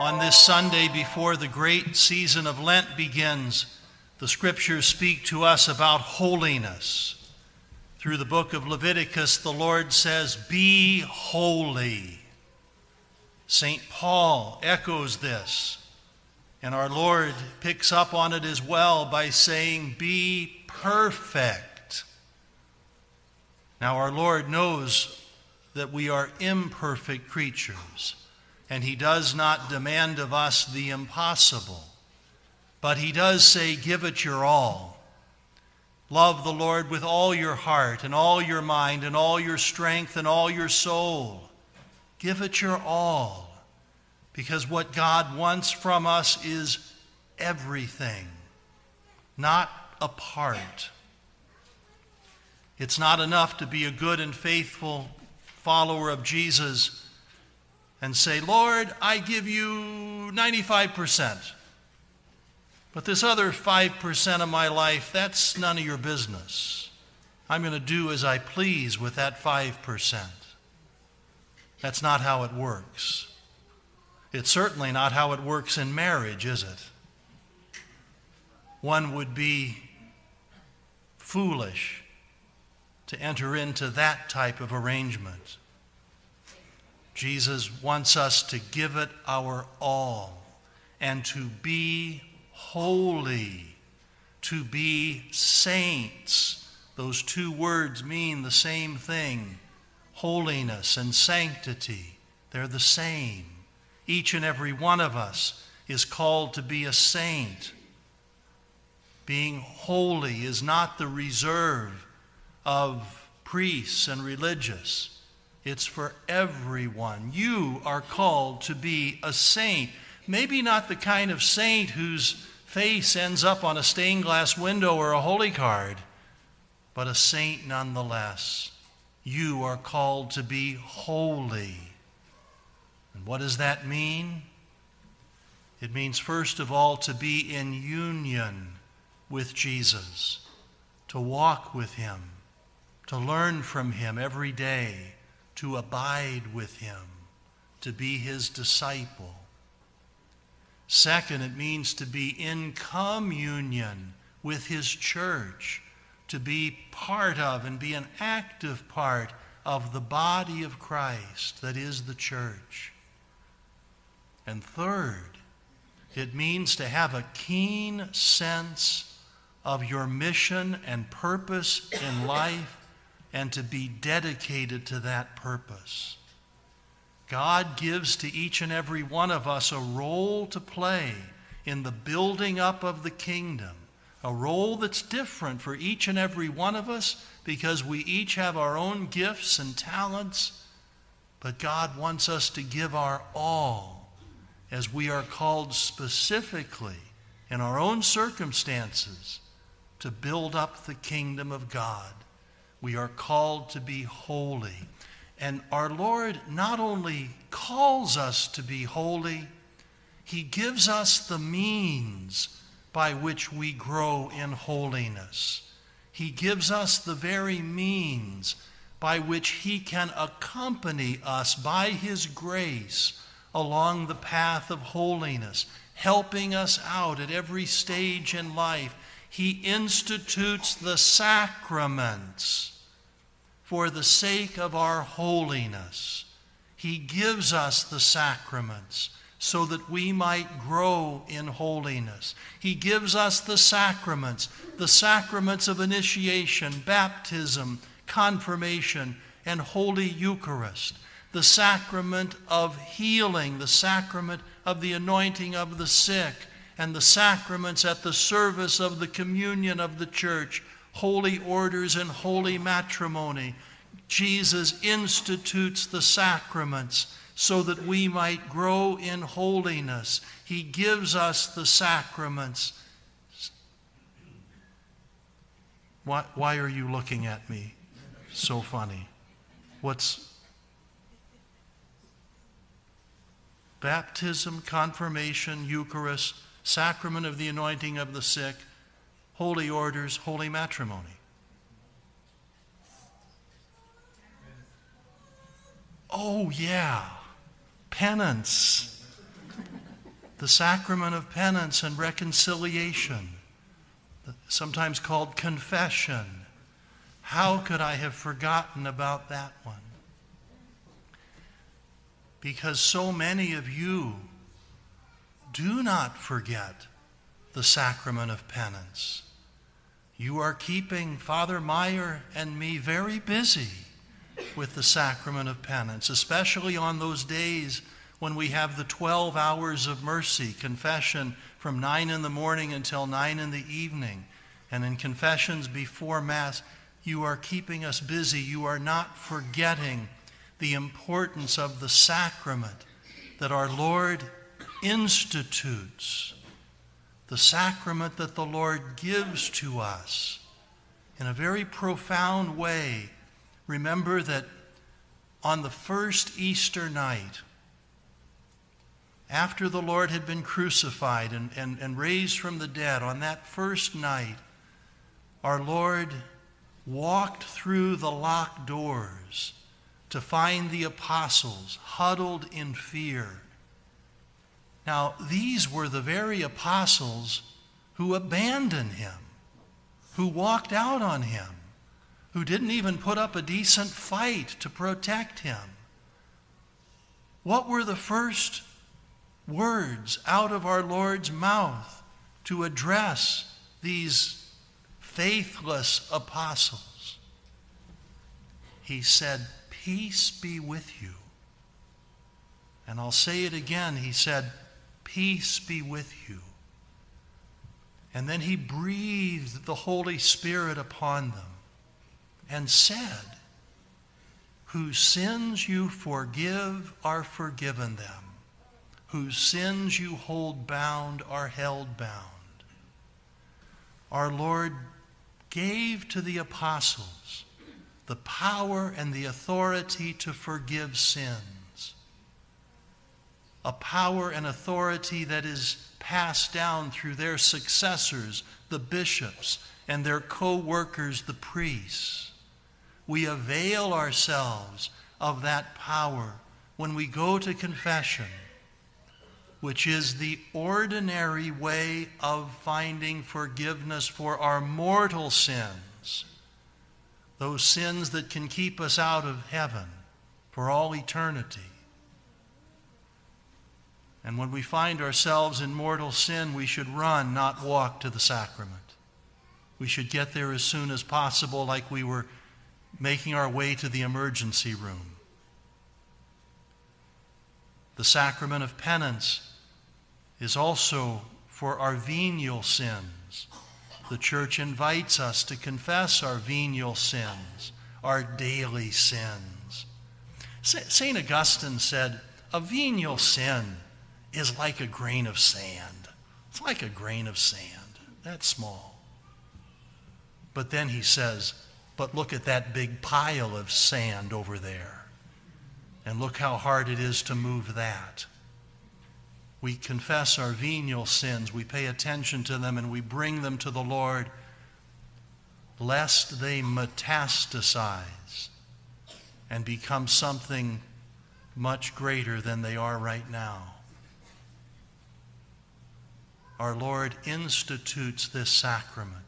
On this Sunday before the great season of Lent begins, the scriptures speak to us about holiness. Through the book of Leviticus, the Lord says, Be holy. St. Paul echoes this, and our Lord picks up on it as well by saying, Be perfect. Now, our Lord knows that we are imperfect creatures and he does not demand of us the impossible. But he does say, Give it your all. Love the Lord with all your heart and all your mind and all your strength and all your soul. Give it your all. Because what God wants from us is everything, not a part. It's not enough to be a good and faithful follower of Jesus and say, Lord, I give you 95%. But this other 5% of my life, that's none of your business. I'm going to do as I please with that 5%. That's not how it works. It's certainly not how it works in marriage, is it? One would be foolish to enter into that type of arrangement. Jesus wants us to give it our all and to be holy, to be saints. Those two words mean the same thing holiness and sanctity. They're the same. Each and every one of us is called to be a saint. Being holy is not the reserve of priests and religious. It's for everyone. You are called to be a saint. Maybe not the kind of saint whose face ends up on a stained glass window or a holy card, but a saint nonetheless. You are called to be holy. And what does that mean? It means, first of all, to be in union with Jesus, to walk with Him, to learn from Him every day to abide with him, to be his disciple. Second, it means to be in communion with his church, to be part of and be an active part of the body of Christ that is the church. And third, it means to have a keen sense of your mission and purpose in life and to be dedicated to that purpose. God gives to each and every one of us a role to play in the building up of the kingdom, a role that's different for each and every one of us because we each have our own gifts and talents. But God wants us to give our all as we are called specifically in our own circumstances to build up the kingdom of God. We are called to be holy. And our Lord not only calls us to be holy, He gives us the means by which we grow in holiness. He gives us the very means by which He can accompany us by His grace along the path of holiness, helping us out at every stage in life he institutes the sacraments for the sake of our holiness. He gives us the sacraments so that we might grow in holiness. He gives us the sacraments, the sacraments of initiation, baptism, confirmation, and Holy Eucharist, the sacrament of healing, the sacrament of the anointing of the sick, and the sacraments at the service of the communion of the church, holy orders and holy matrimony. Jesus institutes the sacraments so that we might grow in holiness. He gives us the sacraments. Why, why are you looking at me so funny? What's baptism, confirmation, Eucharist? Sacrament of the anointing of the sick, holy orders, holy matrimony. Oh, yeah, penance. the sacrament of penance and reconciliation, sometimes called confession. How could I have forgotten about that one? Because so many of you do not forget the sacrament of penance. You are keeping Father Meyer and me very busy with the sacrament of penance, especially on those days when we have the 12 hours of mercy, confession from 9 in the morning until 9 in the evening, and in confessions before Mass. You are keeping us busy. You are not forgetting the importance of the sacrament that our Lord institutes, the sacrament that the Lord gives to us in a very profound way. Remember that on the first Easter night, after the Lord had been crucified and, and, and raised from the dead, on that first night, our Lord walked through the locked doors to find the apostles huddled in fear. Now, these were the very apostles who abandoned him, who walked out on him, who didn't even put up a decent fight to protect him. What were the first words out of our Lord's mouth to address these faithless apostles? He said, Peace be with you. And I'll say it again. He said, Peace be with you. And then he breathed the Holy Spirit upon them and said, Whose sins you forgive are forgiven them, whose sins you hold bound are held bound. Our Lord gave to the apostles the power and the authority to forgive sins. A power and authority that is passed down through their successors, the bishops, and their co workers, the priests. We avail ourselves of that power when we go to confession, which is the ordinary way of finding forgiveness for our mortal sins those sins that can keep us out of heaven for all eternity. And when we find ourselves in mortal sin, we should run, not walk to the sacrament. We should get there as soon as possible, like we were making our way to the emergency room. The sacrament of penance is also for our venial sins. The church invites us to confess our venial sins, our daily sins. St. Augustine said, A venial sin is like a grain of sand. It's like a grain of sand, That's small. But then he says, But look at that big pile of sand over there. And look how hard it is to move that. We confess our venial sins, we pay attention to them, and we bring them to the Lord, lest they metastasize and become something much greater than they are right now. Our Lord institutes this sacrament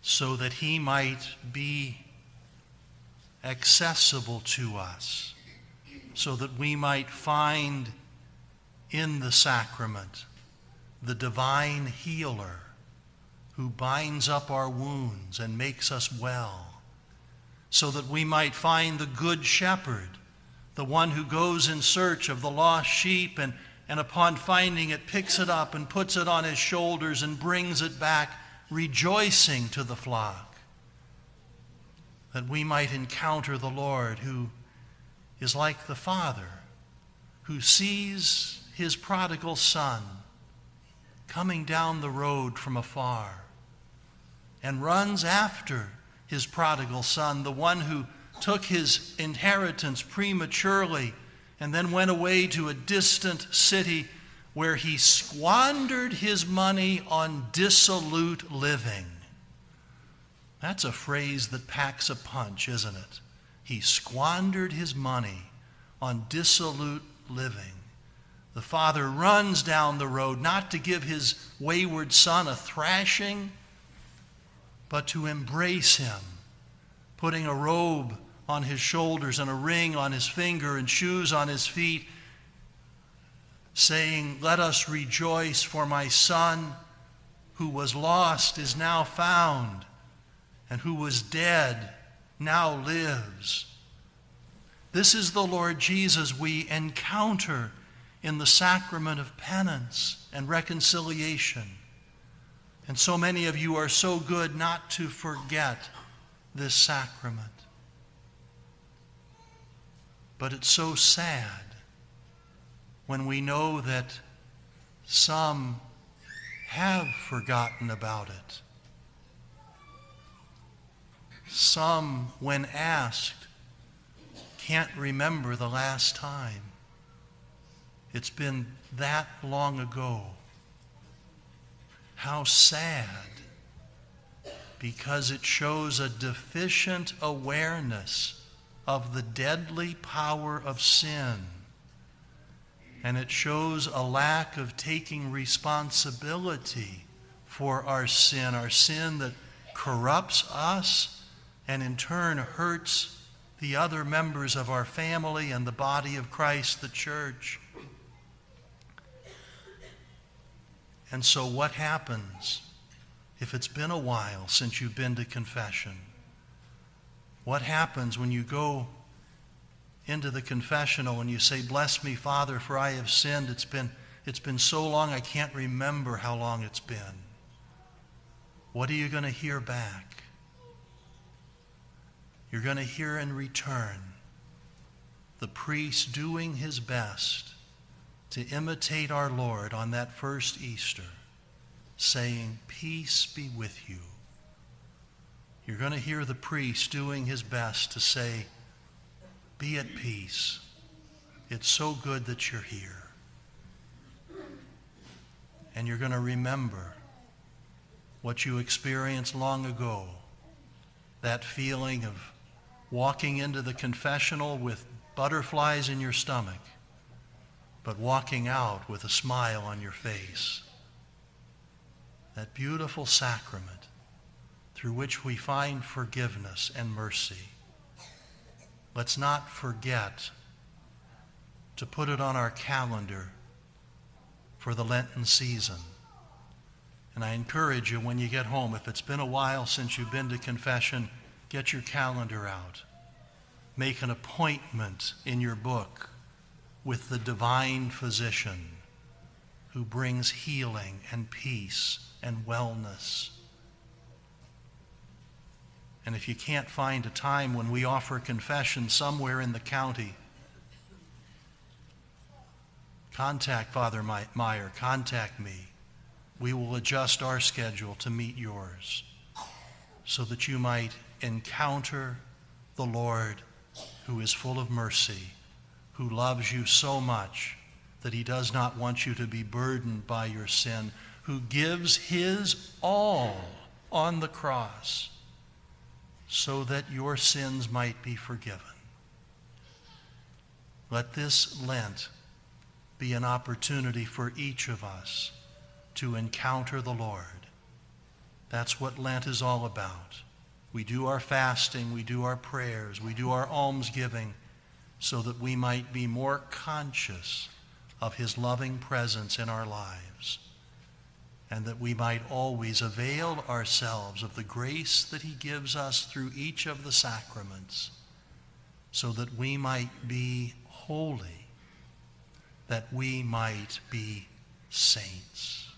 so that He might be accessible to us, so that we might find in the sacrament, the divine healer who binds up our wounds and makes us well, so that we might find the good shepherd, the one who goes in search of the lost sheep and, and upon finding it picks it up and puts it on his shoulders and brings it back rejoicing to the flock. That we might encounter the Lord who is like the Father, who sees his prodigal son coming down the road from afar and runs after his prodigal son, the one who took his inheritance prematurely and then went away to a distant city where he squandered his money on dissolute living. That's a phrase that packs a punch, isn't it? He squandered his money on dissolute living The father runs down the road not to give his wayward son a thrashing, but to embrace him, putting a robe on his shoulders and a ring on his finger and shoes on his feet, saying, Let us rejoice, for my son who was lost is now found, and who was dead now lives. This is the Lord Jesus we encounter in the sacrament of penance and reconciliation. And so many of you are so good not to forget this sacrament. But it's so sad when we know that some have forgotten about it. Some, when asked, can't remember the last time. It's been that long ago. How sad, because it shows a deficient awareness of the deadly power of sin. And it shows a lack of taking responsibility for our sin, our sin that corrupts us and in turn hurts the other members of our family and the body of Christ, the church. And so, what happens if it's been a while since you've been to confession? What happens when you go into the confessional and you say, Bless me, Father, for I have sinned? It's been, it's been so long I can't remember how long it's been. What are you going to hear back? you're going to hear in return the priest doing his best to imitate our Lord on that first Easter, saying, Peace be with you. You're going to hear the priest doing his best to say, Be at peace. It's so good that you're here. And you're going to remember what you experienced long ago that feeling of walking into the confessional with butterflies in your stomach, but walking out with a smile on your face. That beautiful sacrament through which we find forgiveness and mercy. Let's not forget to put it on our calendar for the Lenten season. And I encourage you when you get home, if it's been a while since you've been to confession, Get your calendar out. Make an appointment in your book with the divine physician who brings healing and peace and wellness. And if you can't find a time when we offer confession somewhere in the county, contact Father Meyer, contact me. We will adjust our schedule to meet yours so that you might encounter the Lord who is full of mercy, who loves you so much that he does not want you to be burdened by your sin, who gives his all on the cross so that your sins might be forgiven. Let this Lent be an opportunity for each of us to encounter the Lord. That's what Lent is all about. We do our fasting, we do our prayers, we do our almsgiving so that we might be more conscious of his loving presence in our lives and that we might always avail ourselves of the grace that he gives us through each of the sacraments so that we might be holy, that we might be saints.